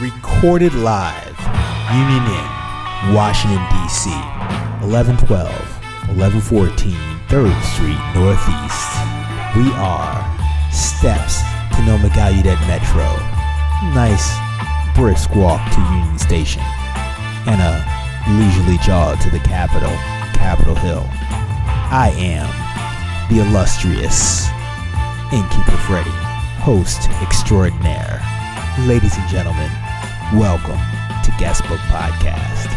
recorded live, Union Inn, Washington, D.C., 1112, 1114 3rd Street Northeast. We are steps to NoMa Gallaudet Metro. Nice brisk walk to Union Station. And a leisurely jog to the Capitol, Capitol Hill. I am the illustrious Innkeeper Freddy, host extraordinaire. Ladies and gentlemen, welcome to Guestbook Podcast.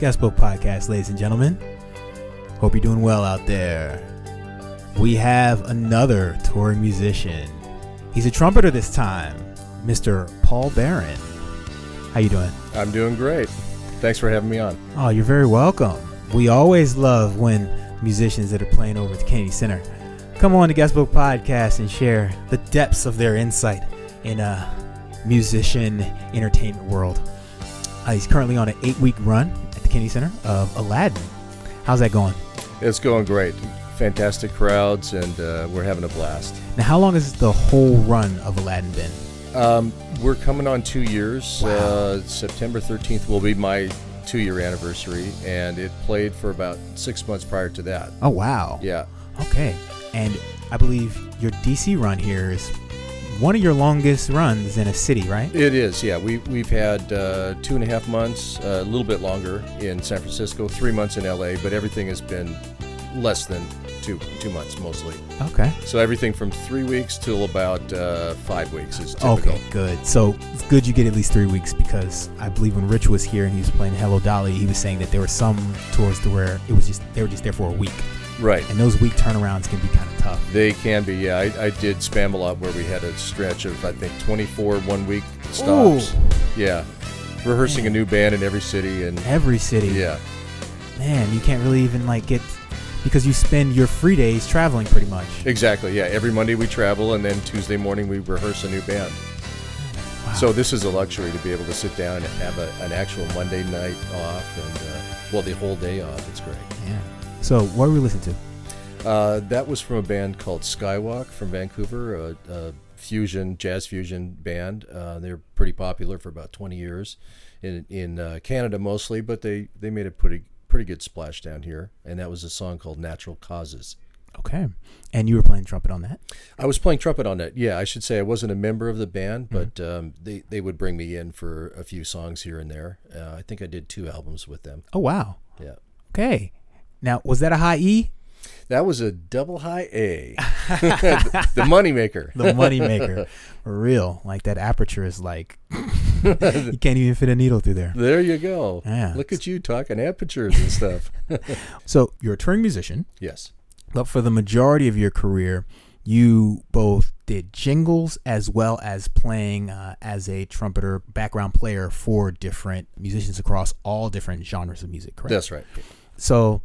Guestbook Podcast, ladies and gentlemen. Hope you're doing well out there. We have another touring musician. He's a trumpeter this time, Mr. Paul Barron. How you doing? I'm doing great. Thanks for having me on. Oh, you're very welcome. We always love when musicians that are playing over at the Kennedy Center come on the Guestbook Podcast and share the depths of their insight in a musician entertainment world. Uh, he's currently on an eight-week run at the Kennedy Center of Aladdin. How's that going? It's going great. Fantastic crowds, and uh, we're having a blast. Now, how long has the whole run of Aladdin been? Um, we're coming on two years. Wow. Uh, September 13th will be my two year anniversary, and it played for about six months prior to that. Oh, wow. Yeah. Okay. And I believe your DC run here is one of your longest runs in a city, right? It is, yeah. We, we've had uh, two and a half months, uh, a little bit longer in San Francisco, three months in LA, but everything has been less than two two months mostly. Okay. So everything from three weeks till about uh, five weeks is typical. Okay, good. So it's good you get at least three weeks because I believe when Rich was here and he was playing Hello Dolly, he was saying that there were some tours to where it was just they were just there for a week, Right. and those week turnarounds can be kind of tough. They can be, yeah. I, I did Spamalot where we had a stretch of, I think, 24 one week stops. Ooh. Yeah. Rehearsing a new band in every city. And Every city, yeah, man, you can't really even like get because you spend your free days traveling pretty much. exactly. Yeah. Every Monday we travel, and then Tuesday morning we rehearse a new band. Wow. So this is a luxury to be able to sit down and have a, an actual Monday night off and, uh, well, the whole day off. It's great. yeah. So what do we listening to? Uh, that was from a band called Skywalk from Vancouver, a, a fusion, jazz fusion band. Uh, they're pretty popular for about 20 years in in uh, Canada mostly, but they, they made a pretty pretty good splash down here. And that was a song called Natural Causes. Okay. And you were playing trumpet on that? I was playing trumpet on it. Yeah, I should say I wasn't a member of the band, but um, they, they would bring me in for a few songs here and there. Uh, I think I did two albums with them. Oh wow. Yeah. Okay. Now, was that a high E? That was a double high A, the, the moneymaker. The money maker. For real. Like that aperture is like you can't even fit a needle through there. There you go. Yeah. Look at you talking apertures and stuff. So you're a touring musician, yes. but for the majority of your career, you both did jingles as well as playing uh, as a trumpeter, background player for different musicians across all different genres of music, correct? That's right. So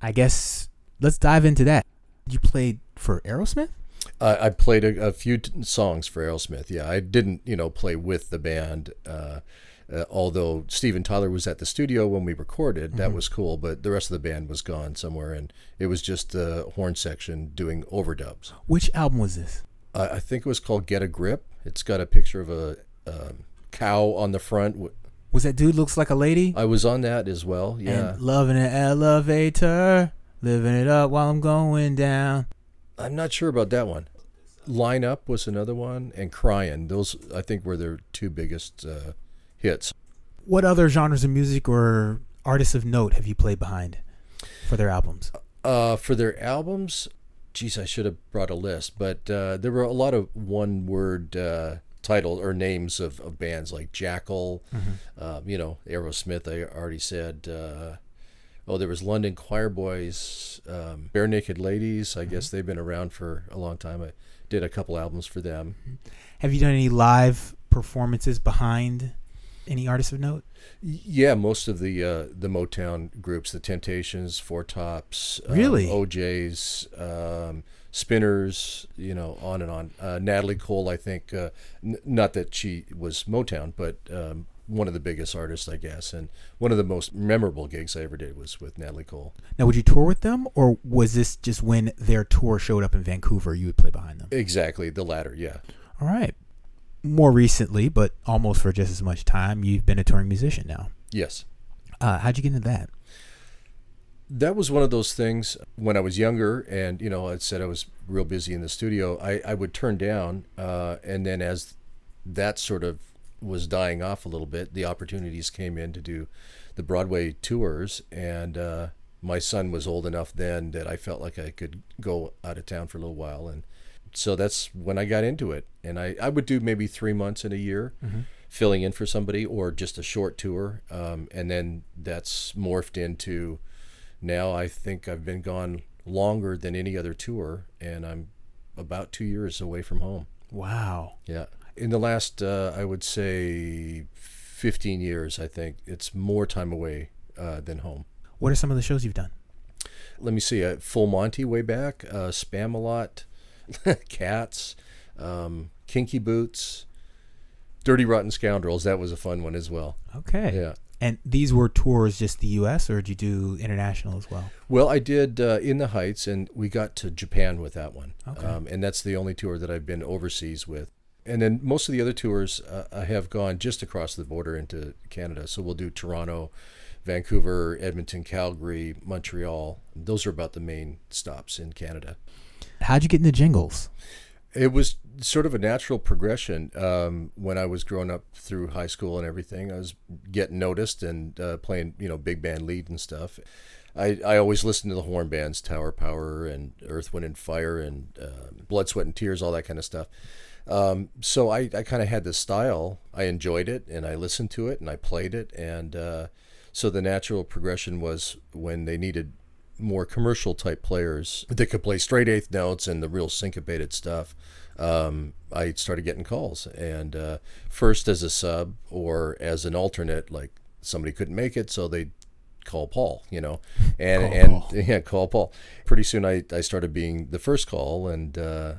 I guess let's dive into that. You played for Aerosmith? I I played a, a few t- songs for Aerosmith. Yeah, I didn't, you know, play with the band. Uh, uh, although Steven Tyler was at the studio when we recorded, that was cool. But the rest of the band was gone somewhere, and it was just the horn section doing overdubs. Which album was this? I I think it was called "Get a Grip." It's got a picture of a um, cow on the front. Was that dude looks like a lady? I was on that as well. Yeah, And loving an elevator, living it up while I'm going down. I'm not sure about that one. Line Up was another one, and Crying. Those I think were their two biggest uh, hits. What other genres of music or artists of note have you played behind for their albums? Uh, for their albums, geez, I should have brought a list, but uh, there were a lot of one-word uh, title or names of, of bands like Jackal, um, you know, Aerosmith. I already said. Uh, oh, there was London Choir Boys, um, Barenaked Ladies. I guess they've been around for a long time. I did a couple albums for them. Have you done any live performances behind any artists of note? Yeah, most of the uh, the Motown groups, the Temptations, Four Tops, um, Really? O'Jays, um, Spinners, you know, on and on. Uh, Natalie Cole, I think, uh, n- not that she was Motown, but um, one of the biggest artists, I guess, and one of the most memorable gigs I ever did was with Natalie Cole. Now, would you tour with them, or was this just when their tour showed up in Vancouver, you would play behind them? Exactly, the latter, yeah. All right. More recently, but almost for just as much time, you've been a touring musician now. Yes. Uh, how'd you get into that? that was one of those things when I was younger, and you know, I said I was real busy in the studio. I, I would turn down, uh, and then as that sort of was dying off a little bit, the opportunities came in to do the Broadway tours, and uh, my son was old enough then that I felt like I could go out of town for a little while, and so that's when I got into it. And I, I would do maybe three months in a year. Mm-hmm. Filling in for somebody, or just a short tour, um, and then that's morphed into now I think I've been gone longer than any other tour, and I'm about two years away from home. Wow. Yeah. In the last, uh, I would say, 15 years, I think it's more time away uh, than home. What are some of the shows you've done? Let me see. Uh, Full Monty way back, uh, Spamalot, Cats, um, Kinky Boots, Dirty Rotten Scoundrels. That was a fun one as well. Okay. Yeah. And these were tours just the U.S. or did you do international as well? Well, I did uh, in the Heights, and we got to Japan with that one. Okay. Um, and that's the only tour that I've been overseas with. And then most of the other tours, uh, I have gone just across the border into Canada. So we'll do Toronto, Vancouver, Edmonton, Calgary, Montreal. Those are about the main stops in Canada. How'd you get into jingles? It was sort of a natural progression. Um, when I was growing up through high school and everything, I was getting noticed and uh, playing, you know, big band lead and stuff. I, I always listened to the horn bands, Tower Power and Earth, Wind and Fire and uh, Blood, Sweat and Tears, all that kind of stuff. Um, so I, I kind of had this style. I enjoyed it and I listened to it and I played it. And uh, so the natural progression was when they needed more commercial type players that could play straight eighth notes and the real syncopated stuff. Um, I started getting calls, and uh, first as a sub or as an alternate, like somebody couldn't make it, so they call Paul, you know, and Call and Paul. yeah, call Paul. Pretty soon, I, I started being the first call, and uh,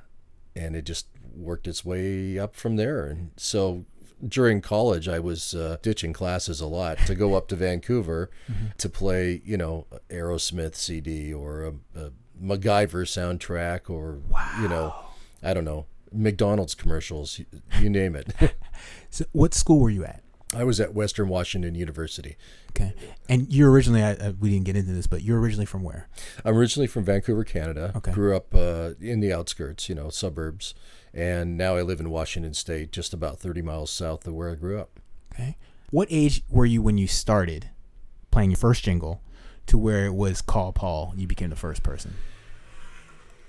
and it just worked its way up from there. And so during college, I was uh, ditching classes a lot to go up to Vancouver to play, you know, Aerosmith CD or a, a MacGyver soundtrack or you know, I don't know, McDonald's commercials, you, you name it. So, what school were you at? I was at Western Washington University. Okay. And you're originally, I, I, we didn't get into this, but you're originally from where? I'm originally from Vancouver, Canada. Okay. Grew up uh, in the outskirts, you know, suburbs, and now I live in Washington State, just about 30 miles south of where I grew up. Okay. What age were you when you started playing your first jingle to where it was Call Paul? You became the first person.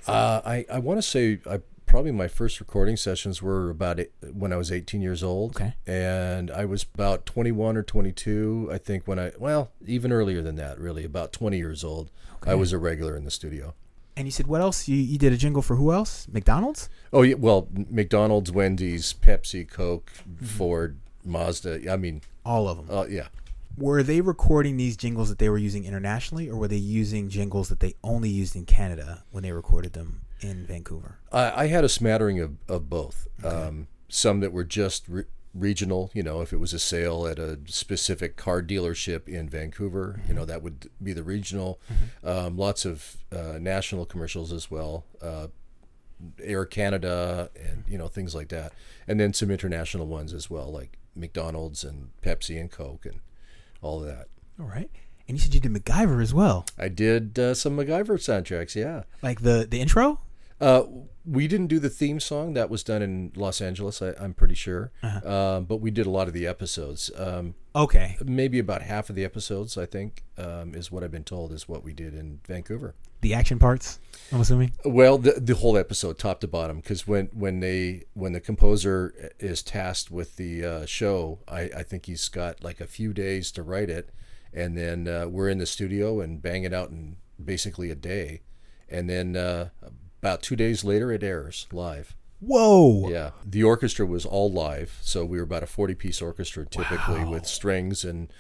Uh, I I want to say I probably my first recording sessions were about eight, when I was 18 years old. Okay. And I was about 21 or 22, I think, when I well even earlier than that, really about 20 years old. I was a regular in the studio. And you said, what else? You, you did a jingle for who else? McDonald's? Oh yeah, well McDonald's, Wendy's, Pepsi, Coke, Ford, Mazda. I mean, All of them. uh, yeah. Were they recording these jingles that they were using internationally, or were they using jingles that they only used in Canada when they recorded them in Vancouver? I, I had a smattering of, of both. Um, some that were just re- regional, you know, if it was a sale at a specific car dealership in Vancouver, you know, that would be the regional. Um, lots of uh, national commercials as well, uh, Air Canada, and you know things like that, and then some international ones as well, like McDonald's and Pepsi and Coke and all of that. All right. And you said you did MacGyver as well, I did uh, some MacGyver soundtracks, yeah. like the the intro. Uh, we didn't do the theme song. That was done in Los Angeles, I, I'm pretty sure. Um, but we did a lot of the episodes. Um, Okay. maybe about half of the episodes, I think, um, is what I've been told is what we did in Vancouver. The action parts. I'm assuming. Well, the, the whole episode, top to bottom, because when when they when the composer is tasked with the uh, show, I, I think he's got like a few days to write it, and then uh, we're in the studio and bang it out in basically a day, and then uh, about two days later it airs live. Whoa. Yeah, the orchestra was all live, so we were about a forty-piece orchestra typically with strings and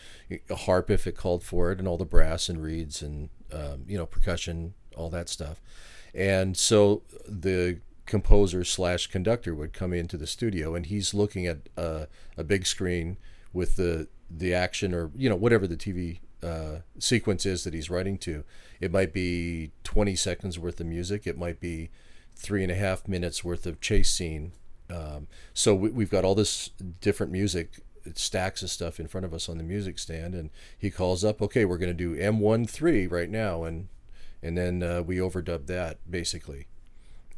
a harp if it called for it, and all the brass and reeds and um, you know percussion, all that stuff. And so the composer slash conductor would come into the studio, and he's looking at uh, a big screen with the the action or you know whatever the TV uh, sequence is that he's writing to. It might be 20 seconds worth of music. It might be three and a half minutes worth of chase scene. Um, so we, we've got all this different music stacks of stuff in front of us on the music stand, and he calls up, "Okay, we're going to do M13 right now," and and then uh, we overdub that basically,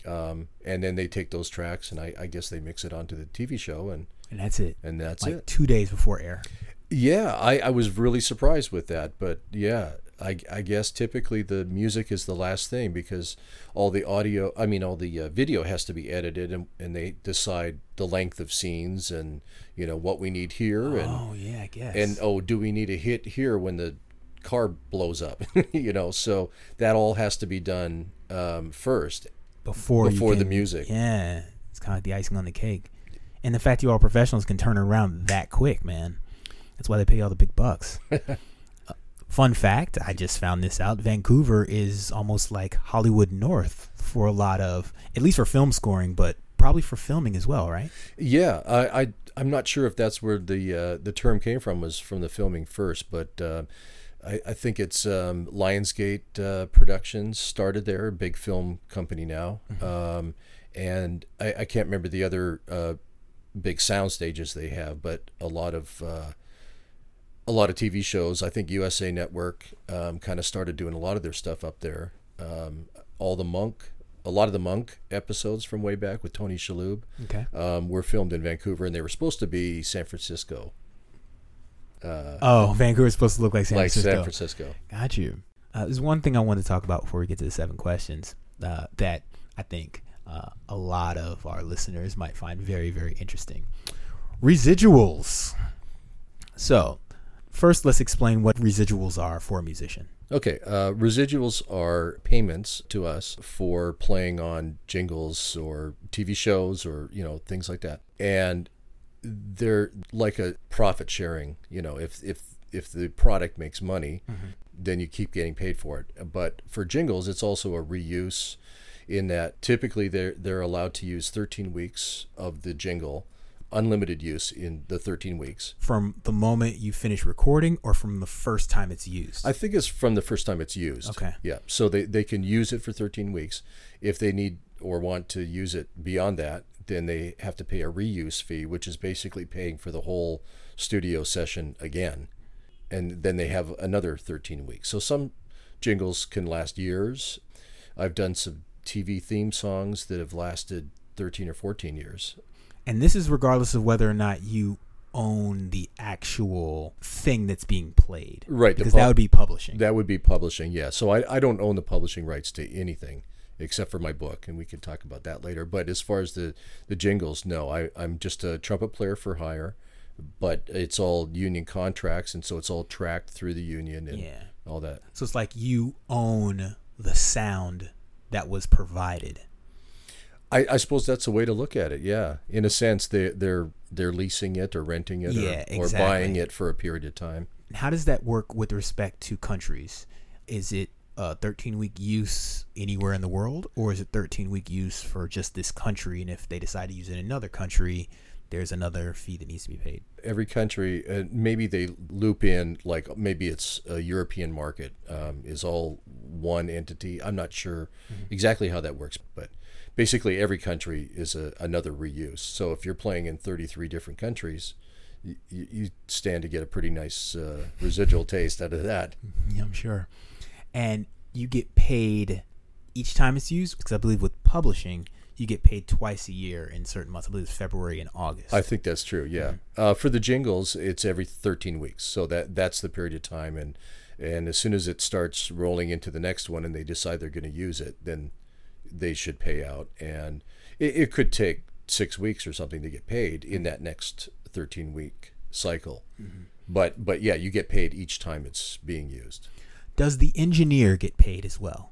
um, and then they take those tracks, and I, I, guess they mix it onto the TV show, and and that's it, and that's like it. Two days before air. Yeah, I, I was really surprised with that, but yeah, I, I guess typically the music is the last thing because all the audio, I mean, all the uh, video has to be edited and, and they decide the length of scenes and, you know, what we need here. And, oh, yeah, I guess. And, oh, do we need a hit here when the car blows up? you know, so that all has to be done um, first before, before can, the music. Yeah. It's kind of like the icing on the cake. And the fact you all professionals can turn around that quick, man. That's why they pay all the big bucks. Fun fact, I just found this out. Vancouver is almost like Hollywood North for a lot of, at least for film scoring, but probably for filming as well, right? Yeah, I, I I'm not sure if that's where the uh, the term came from. Was from the filming first, but uh, I, I think it's um, Lionsgate uh, Productions started there, a big film company now, mm-hmm. um, and I, I, can't remember the other uh, big sound stages they have, but a lot of uh, a lot of TV shows. I think USA Network um, kind of started doing a lot of their stuff up there. Um, all the Monk, a lot of the Monk episodes from way back with Tony Shalhoub okay. um, were filmed in Vancouver, and they were supposed to be San Francisco. Uh, oh, Vancouver's supposed to look like San like Francisco. San Francisco. Got you. Uh, there's one thing I wanted to talk about before we get to the seven questions uh, that I think uh, a lot of our listeners might find very, very interesting. Residuals. So, First, let's explain what residuals are for a musician. Okay, uh, residuals are payments to us for playing on jingles or TV shows or you know things like that, and they're like a profit sharing. You know, if if if the product makes money, mm-hmm. then you keep getting paid for it. But for jingles, it's also a reuse, in that typically they're they're allowed to use 13 weeks of the jingle unlimited use in the 13 weeks. From the moment you finish recording or from the first time it's used? I think it's from the first time it's used. Okay. Yeah. So they, they can use it for 13 weeks. If they need or want to use it beyond that, then they have to pay a reuse fee, which is basically paying for the whole studio session again. And then they have another 13 weeks. So some jingles can last years. I've done some TV theme songs that have lasted 13 or 14 years and this is regardless of whether or not you own the actual thing that's being played. Right. Because pub- that would be publishing. That would be publishing, yeah. So I, I don't own the publishing rights to anything except for my book, and we can talk about that later. But as far as the, the jingles, no, I, I'm just a trumpet player for hire, but it's all union contracts, and so it's all tracked through the union and yeah. all that. So it's like you own the sound that was provided. I, I, suppose that's a way to look at it. Yeah, in a sense, they they're they're leasing it or renting it yeah, or, exactly. or buying it for a period of time. How does that work with respect to countries? Is it a 13 week use anywhere in the world, or is it 13 week use for just this country? And if they decide to use it in another country, there's another fee that needs to be paid. Every country, uh, maybe they loop in like maybe it's a European market um, is all one entity. I'm not sure mm-hmm. exactly how that works, but basically every country is a, another reuse. So if you're playing in 33 different countries, you, you stand to get a pretty nice uh, residual taste out of that. Yeah, I'm sure. And you get paid each time it's used because I believe with publishing, you get paid twice a year in certain months. I believe it's February and August. I think that's true. Yeah. Mm-hmm. Uh, for the jingles, it's every 13 weeks, so that that's the period of time. And and as soon as it starts rolling into the next one, and they decide they're going to use it, then they should pay out. And it, it could take six weeks or something to get paid in that next 13 week cycle. Mm-hmm. But but yeah, you get paid each time it's being used. Does the engineer get paid as well?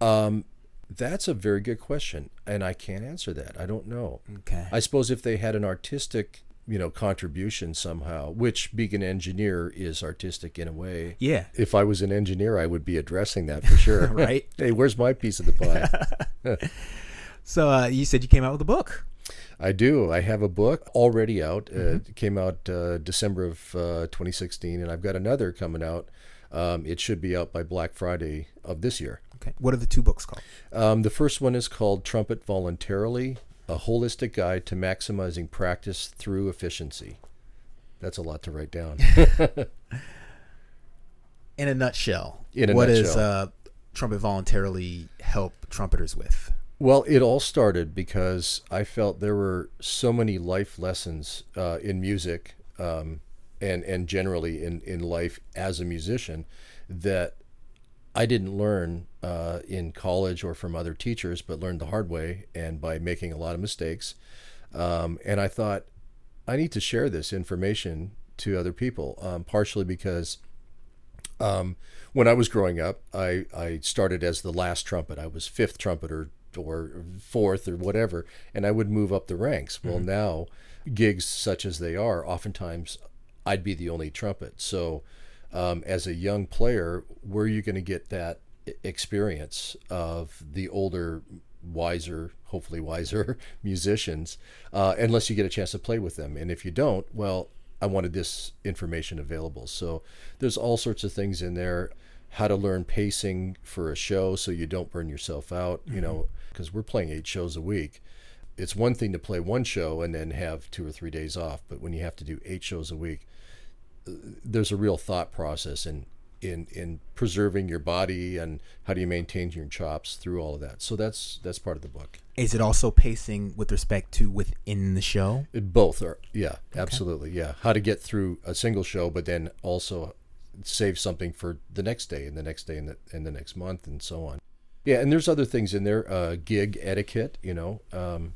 Um, that's a very good question, and I can't answer that. I don't know. Okay. I suppose if they had an artistic you know contribution somehow which being an engineer is artistic in a way Yeah. if i was an engineer i would be addressing that for sure Right. hey where's my piece of the pie So uh, you said you came out with a book. i do i have a book already out uh, Mm-hmm. it came out uh, december of uh, 2016 and i've got another coming out um, it should be out by black friday of this year Okay. What are the two books called? um, the first one is called trumpet voluntarily a holistic guide to maximizing practice through efficiency that's a lot to write down In a nutshell. In a what does uh, Trumpet voluntarily help trumpeters with? Well, it all started because I felt there were so many life lessons uh, in music um, and and generally in, in life as a musician that I didn't learn uh, in college or from other teachers, but learned the hard way and by making a lot of mistakes. Um, and I thought I need to share this information to other people, um, partially because um, when I was growing up, I, I started as the last trumpet. I was fifth trumpet or, or fourth or whatever, and I would move up the ranks. Well, now, gigs such as they are, oftentimes I'd be the only trumpet. So, um, as a young player, where are you going to get that experience of the older, wiser, hopefully wiser musicians, uh, unless you get a chance to play with them? And if you don't, well, I wanted this information available. So there's all sorts of things in there. How to learn pacing for a show so you don't burn yourself out, you know, because we're playing eight shows a week. It's one thing to play one show and then have two or three days off, but when you have to do eight shows a week, there's a real thought process in in in preserving your body and how do you maintain your chops through all of that. So that's that's part of the book. Is it also pacing with respect to within the show? It, both are, yeah, absolutely, yeah. How to get through a single show, but then also save something for the next day and the next day and the, and the next month and so on. Yeah, and there's other things in there, uh, gig etiquette, you know. Um,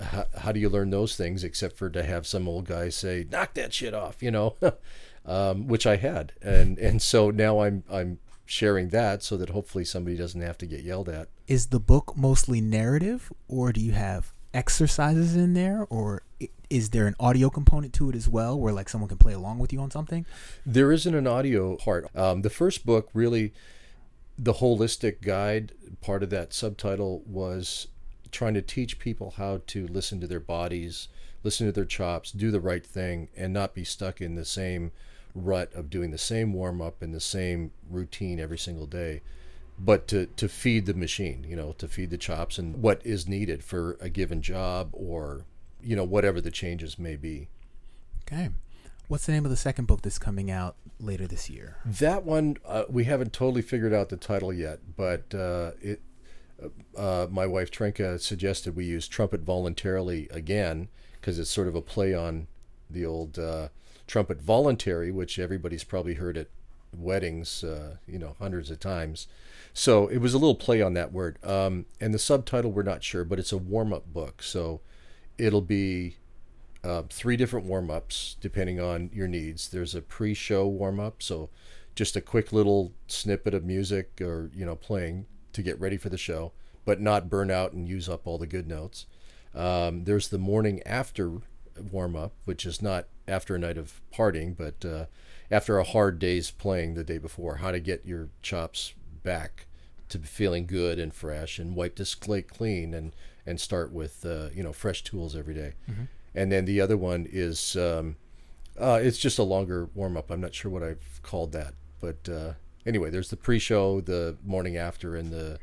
how, how do you learn those things except for to have some old guy say, knock that shit off, you know, um, which I had. And, and so now I'm, I'm sharing that so that hopefully somebody doesn't have to get yelled at. Is the book mostly narrative, or do you have exercises in there, or is there an audio component to it as well, where like someone can play along with you on something? There isn't an audio part. Um, the first book, really, the holistic guide, part of that subtitle was trying to teach people how to listen to their bodies, listen to their chops, do the right thing, and not be stuck in the same rut of doing the same warm up and the same routine every single day. But to, to feed the machine, you know, to feed the chops and what is needed for a given job or, you know, whatever the changes may be. Okay. What's the name of the second book that's coming out later this year? That one uh, we haven't totally figured out the title yet, but uh, it. Uh, my wife Trenka suggested we use trumpet voluntarily again because it's sort of a play on the old uh, trumpet voluntary, which everybody's probably heard at weddings, uh, you know, hundreds of times. So it was a little play on that word. Um, and the subtitle we're not sure, but it's a warm up book, so it'll be uh, three different warm ups depending on your needs. There's a pre show warm up, so just a quick little snippet of music or you know playing to get ready for the show, but not burn out and use up all the good notes. Um, there's the morning after warm up, which is not after a night of partying, but uh, after a hard day's playing the day before, how to get your chops back to feeling good and fresh and wipe the slate clean and and start with uh, you know fresh tools every day. And then the other one is um, uh, it's just a longer warm up. I'm not sure what I've called that, but uh, anyway, there's the pre-show, the morning after, and the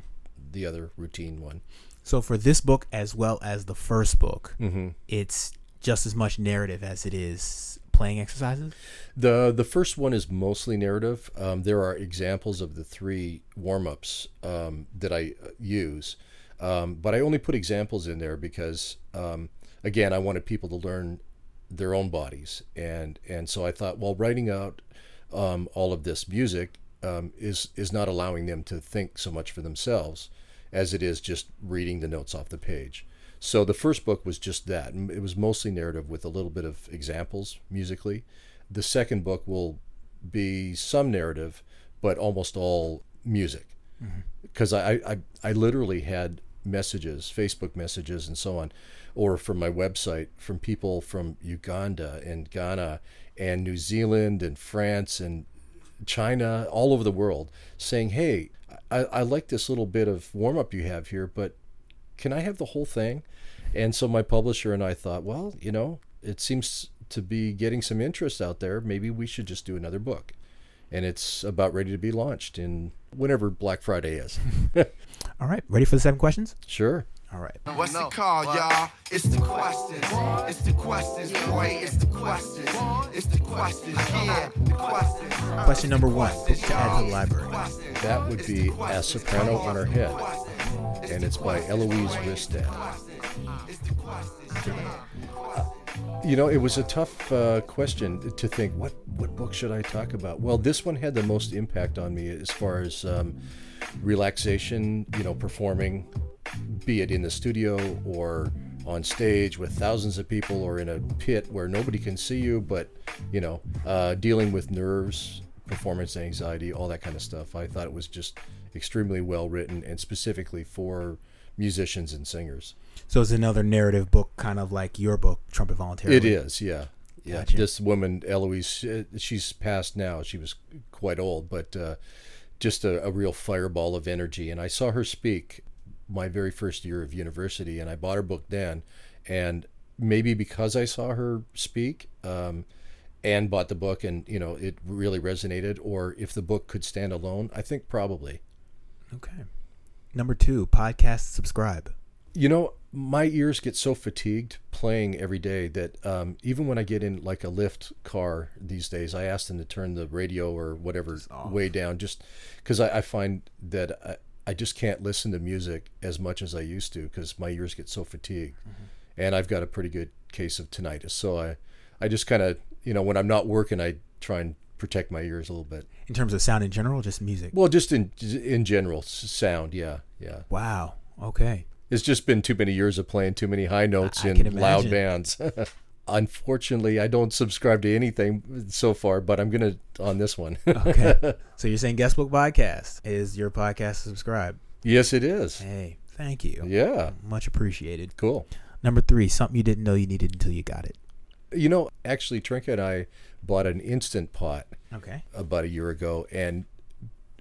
the other routine one. So for this book as well as the first book, Mm-hmm. it's just as much narrative as it is playing exercises. The the first one is mostly narrative. Um, there are examples of the three warm ups um, that I uh, use, um, but I only put examples in there because um, again I wanted people to learn their own bodies, and and so I thought well writing out um, all of this music um, is is not allowing them to think so much for themselves as it is just reading the notes off the page. So the first book was just that. It was mostly narrative with a little bit of examples musically. The second book will be some narrative, but almost all music. Because I, I, I literally had messages, Facebook messages, and so on, or from my website from people from Uganda and Ghana and New Zealand and France and China, all over the world, saying, "Hey, I, I like this little bit of warm up you have here, but can I have the whole thing?" And so my publisher and I thought, well, you know, it seems to be getting some interest out there. Maybe we should just do another book. And it's about ready to be launched in whenever Black Friday is. All right, ready for the seven questions? sure. All right. What's it called, y'all? It's the questions. It's the questions, boy. It's the questions. It's the questions. Yeah, the questions. Question number one: book to add to the library. That would be A Soprano on Her Head. And it's by Eloise Ristad. You know, it was a tough uh, question to think what what book should I talk about. Well, this one had the most impact on me as far as um, relaxation. You know, performing, be it in the studio or on stage with thousands of people, or in a pit where nobody can see you, but you know, uh, dealing with nerves, performance anxiety, all that kind of stuff. I thought it was just extremely well written and specifically for musicians and singers. So it's another narrative book, kind of like your book, Trumpet Voluntarily. It is, yeah. Yeah, Gotcha. this woman Eloise, she's passed now. She was quite old, but uh, just a, a real fireball of energy. And I saw her speak my very first year of university, and I bought her book then. And maybe because I saw her speak um, and bought the book, and you know it really resonated, or if the book could stand alone, I think probably. Okay. Number two: podcast. Subscribe. You know, my ears get so fatigued playing every day that um, even when I get in like a Lyft car these days, I ask them to turn the radio or whatever way down, just because I, I find that I, I just can't listen to music as much as I used to because my ears get so fatigued, mm-hmm. and I've got a pretty good case of tinnitus. So I, I just kind of you know when I'm not working, I try and protect my ears a little bit. In terms of sound in general, just music. Well, just in in general, sound, yeah, yeah. Wow. Okay. It's just been too many years of playing too many high notes I in loud bands. Unfortunately, I don't subscribe to anything so far, but I'm gonna on this one. Okay. so you're saying Guestbook Podcast is your podcast to subscribe? yes, it is. Hey, thank you. Yeah, Much appreciated. cool. Number three: something you didn't know you needed until you got it. You know, actually, Trinka and I bought an instant pot Okay. about a year ago, and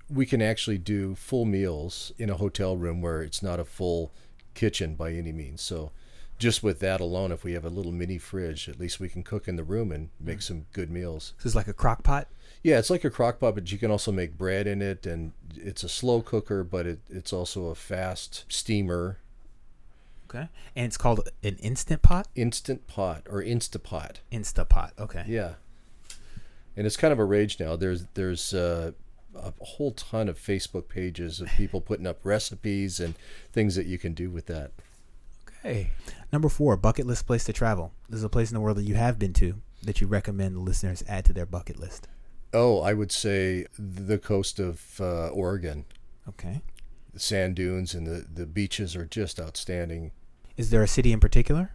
we can actually do full meals in a hotel room where it's not a full kitchen by any means. So, just with that alone, if we have a little mini fridge, at least we can cook in the room and make some good meals. This is like a crock pot. Yeah, it's like a crock pot, but you can also make bread in it, and it's a slow cooker, but it, it's also a fast steamer, Okay. And it's called an instant pot. instant pot or Instapot. Instapot. Okay. Yeah, and it's kind of a rage now. There's there's uh, a whole ton of Facebook pages of people putting up recipes and things that you can do with that. Okay. Number four: bucket list place to travel. This is a place in the world that you have been to that you recommend the listeners add to their bucket list. Oh, I would say the coast of uh, Oregon. Okay. The sand dunes and the, the beaches are just outstanding. Is there a city in particular?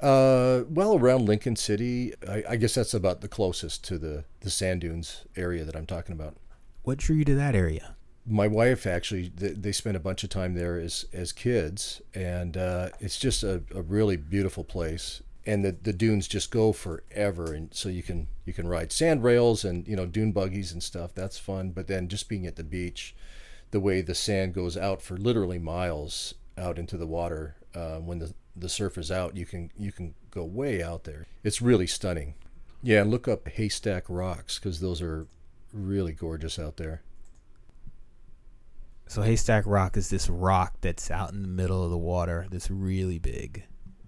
Uh, well, around Lincoln City, I, I guess that's about the closest to the, the sand dunes area that I'm talking about. What drew you to that area? My wife actually, they, spent a bunch of time there as, as kids, and uh, it's just a, a really beautiful place. And the, the dunes just go forever, and so you can you can ride sand rails and you know dune buggies and stuff. That's fun. But then just being at the beach, the way the sand goes out for literally miles out into the water uh, when the the surf is out, you can you can go way out there. It's really stunning. Yeah, and look up Haystack Rocks because those are really gorgeous out there. So Haystack Rock is this rock that's out in the middle of the water that's really big.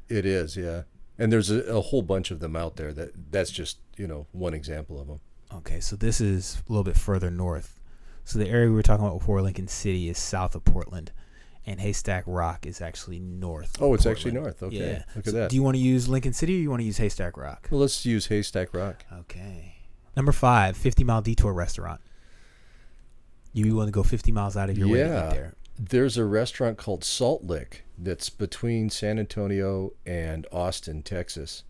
It is, yeah. And there's a, a whole bunch of them out there. That that's just you know one example of them. Okay, so this is a little bit further north. So the area we were talking about before, Lincoln City, is south of Portland, and Haystack Rock is actually north. of Oh, it's actually north. Okay, Yeah. look So at that. Do you want to use Lincoln City or you want to use Haystack Rock? well, let's use Haystack Rock. Okay. Number five, 50 Mile Detour Restaurant. You want to go 50 miles out of your way to Yeah. eat there. There's a restaurant called Salt Lick that's between San Antonio and Austin, Texas,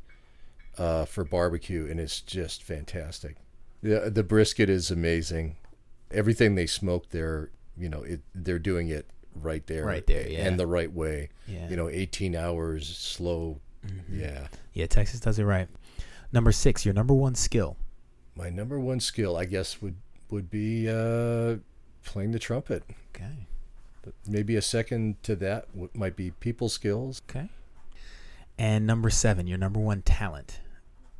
uh, for barbecue, and it's just fantastic. the The brisket is amazing. Everything they smoke there, you know, it they're doing it right there, Right there, yeah. and the right way. Yeah. You know, 18 hours slow. Yeah. Yeah, Texas does it right. Number six, your number one skill. My number one skill, I guess, would would be uh, playing the trumpet. Okay. But maybe a second to that might be people skills. Okay. And number seven, your number one talent.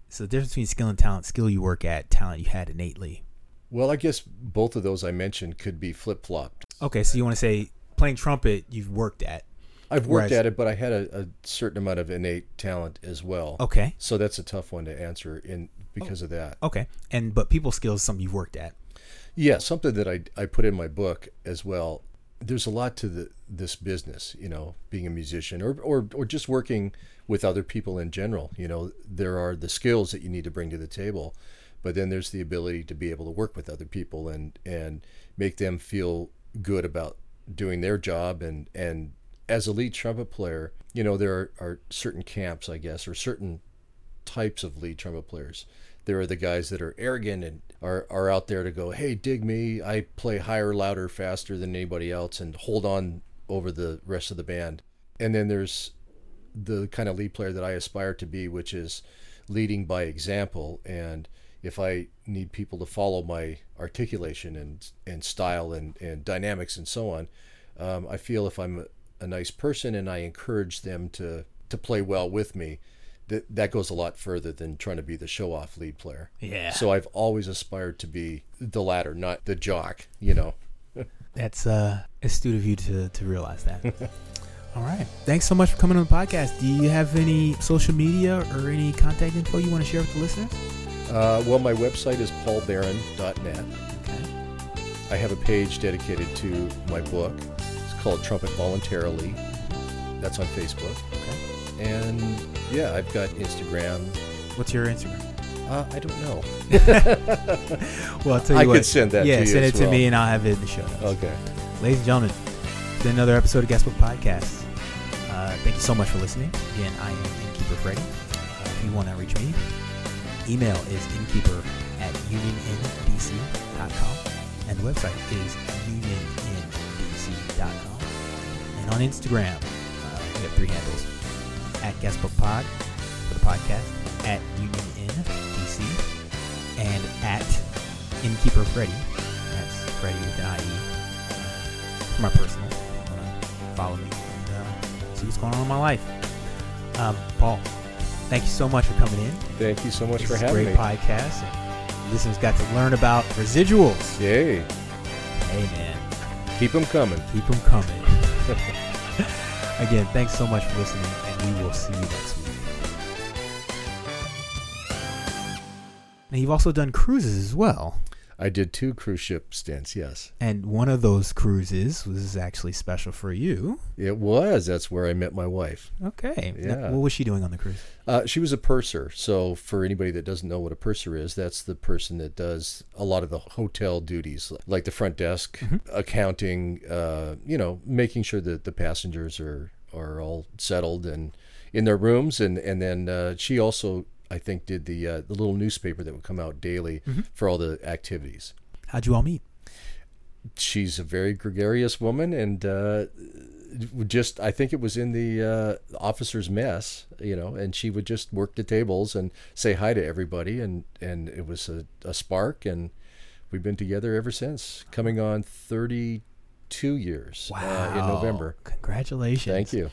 So the difference between skill and talent, skill you work at, talent you had innately. Well, I guess both of those I mentioned could be flip flopped. Okay, so you want to say playing trumpet you've worked at. I've worked Whereas- at it, but I had a, a certain amount of innate talent as well. Okay. So that's a tough one to answer in because oh, of that. Okay. And but people skills is something you've worked at. Yeah, something that I, I put in my book as well. There's a lot to the this business, you know, being a musician or, or or just working with other people in general. You know, there are the skills that you need to bring to the table, but then there's the ability to be able to work with other people and and make them feel good about doing their job and and as a lead trumpet player, you know, there are, are certain camps, I guess, or certain types of lead trumpet players. There are the guys that are arrogant and are, are out there to go, hey, dig me. I play higher, louder, faster than anybody else and hold on over the rest of the band. And then there's the kind of lead player that I aspire to be, which is leading by example. And if I need people to follow my articulation and, and style and, and dynamics and so on, um, I feel if I'm a, nice person and I encourage them to, to play well with me, that, that goes a lot further than trying to be the show off lead player. Yeah. So I've always aspired to be the latter, not the jock, you know. That's uh astute of you to, to realize that. All right. Thanks so much for coming on the podcast. Do you have any social media or any contact info you want to share with the listeners? Uh, well, my website is paulbarron.net. Okay. I have a page dedicated to my book. It's called Trumpet Voluntarily. That's on Facebook. Okay. And yeah, I've got Instagram. What's your Instagram? Uh, I don't know. Well, I'll tell you I what. could send that yeah, to you Yeah, send as it to well. me and I'll have it in the show notes. Okay. Ladies and gentlemen, it's been another episode of Guestbook Podcast. Uh, thank you so much for listening. Again, I am Innkeeper Freddy. Uh, if you want to reach me, email is innkeeper at unionndc.com. And the website is unionndc.com. And on Instagram, uh, we have three handles at Guestbookpod for the podcast, at Union Inn DC, and at Innkeeper Freddy. That's Freddy with an IE for my personal. If you want to follow me and uh, see what's going on in my life. Um, Paul, thank you so much for coming in. Thank you so much This for having great me. podcast. And listeners got to learn about residuals. Yay. Hey, man, Keep them coming. keep them coming. Again, thanks so much for listening, we will see you next week. Now, you've also done cruises as well. I did two cruise ship stints, yes. And one of those cruises was actually special for you. It was. That's where I met my wife. Okay. Now, Yeah. What was she doing on the cruise? Uh, she was a purser. So, for anybody that doesn't know what a purser is, that's the person that does a lot of the hotel duties, like the front desk, accounting, uh, you know, making sure that the passengers are, are all settled and in their rooms. And, and then uh, she also, I think, did the, uh, the little newspaper that would come out daily for all the activities. How'd you all meet? she's a very gregarious woman and uh, just I think it was in the uh, officer's mess, you know, and she would just work the tables and say hi to everybody, and and it was a, a spark, and we've been together ever since, coming on thirty two years uh, in November. Congratulations. Thank you.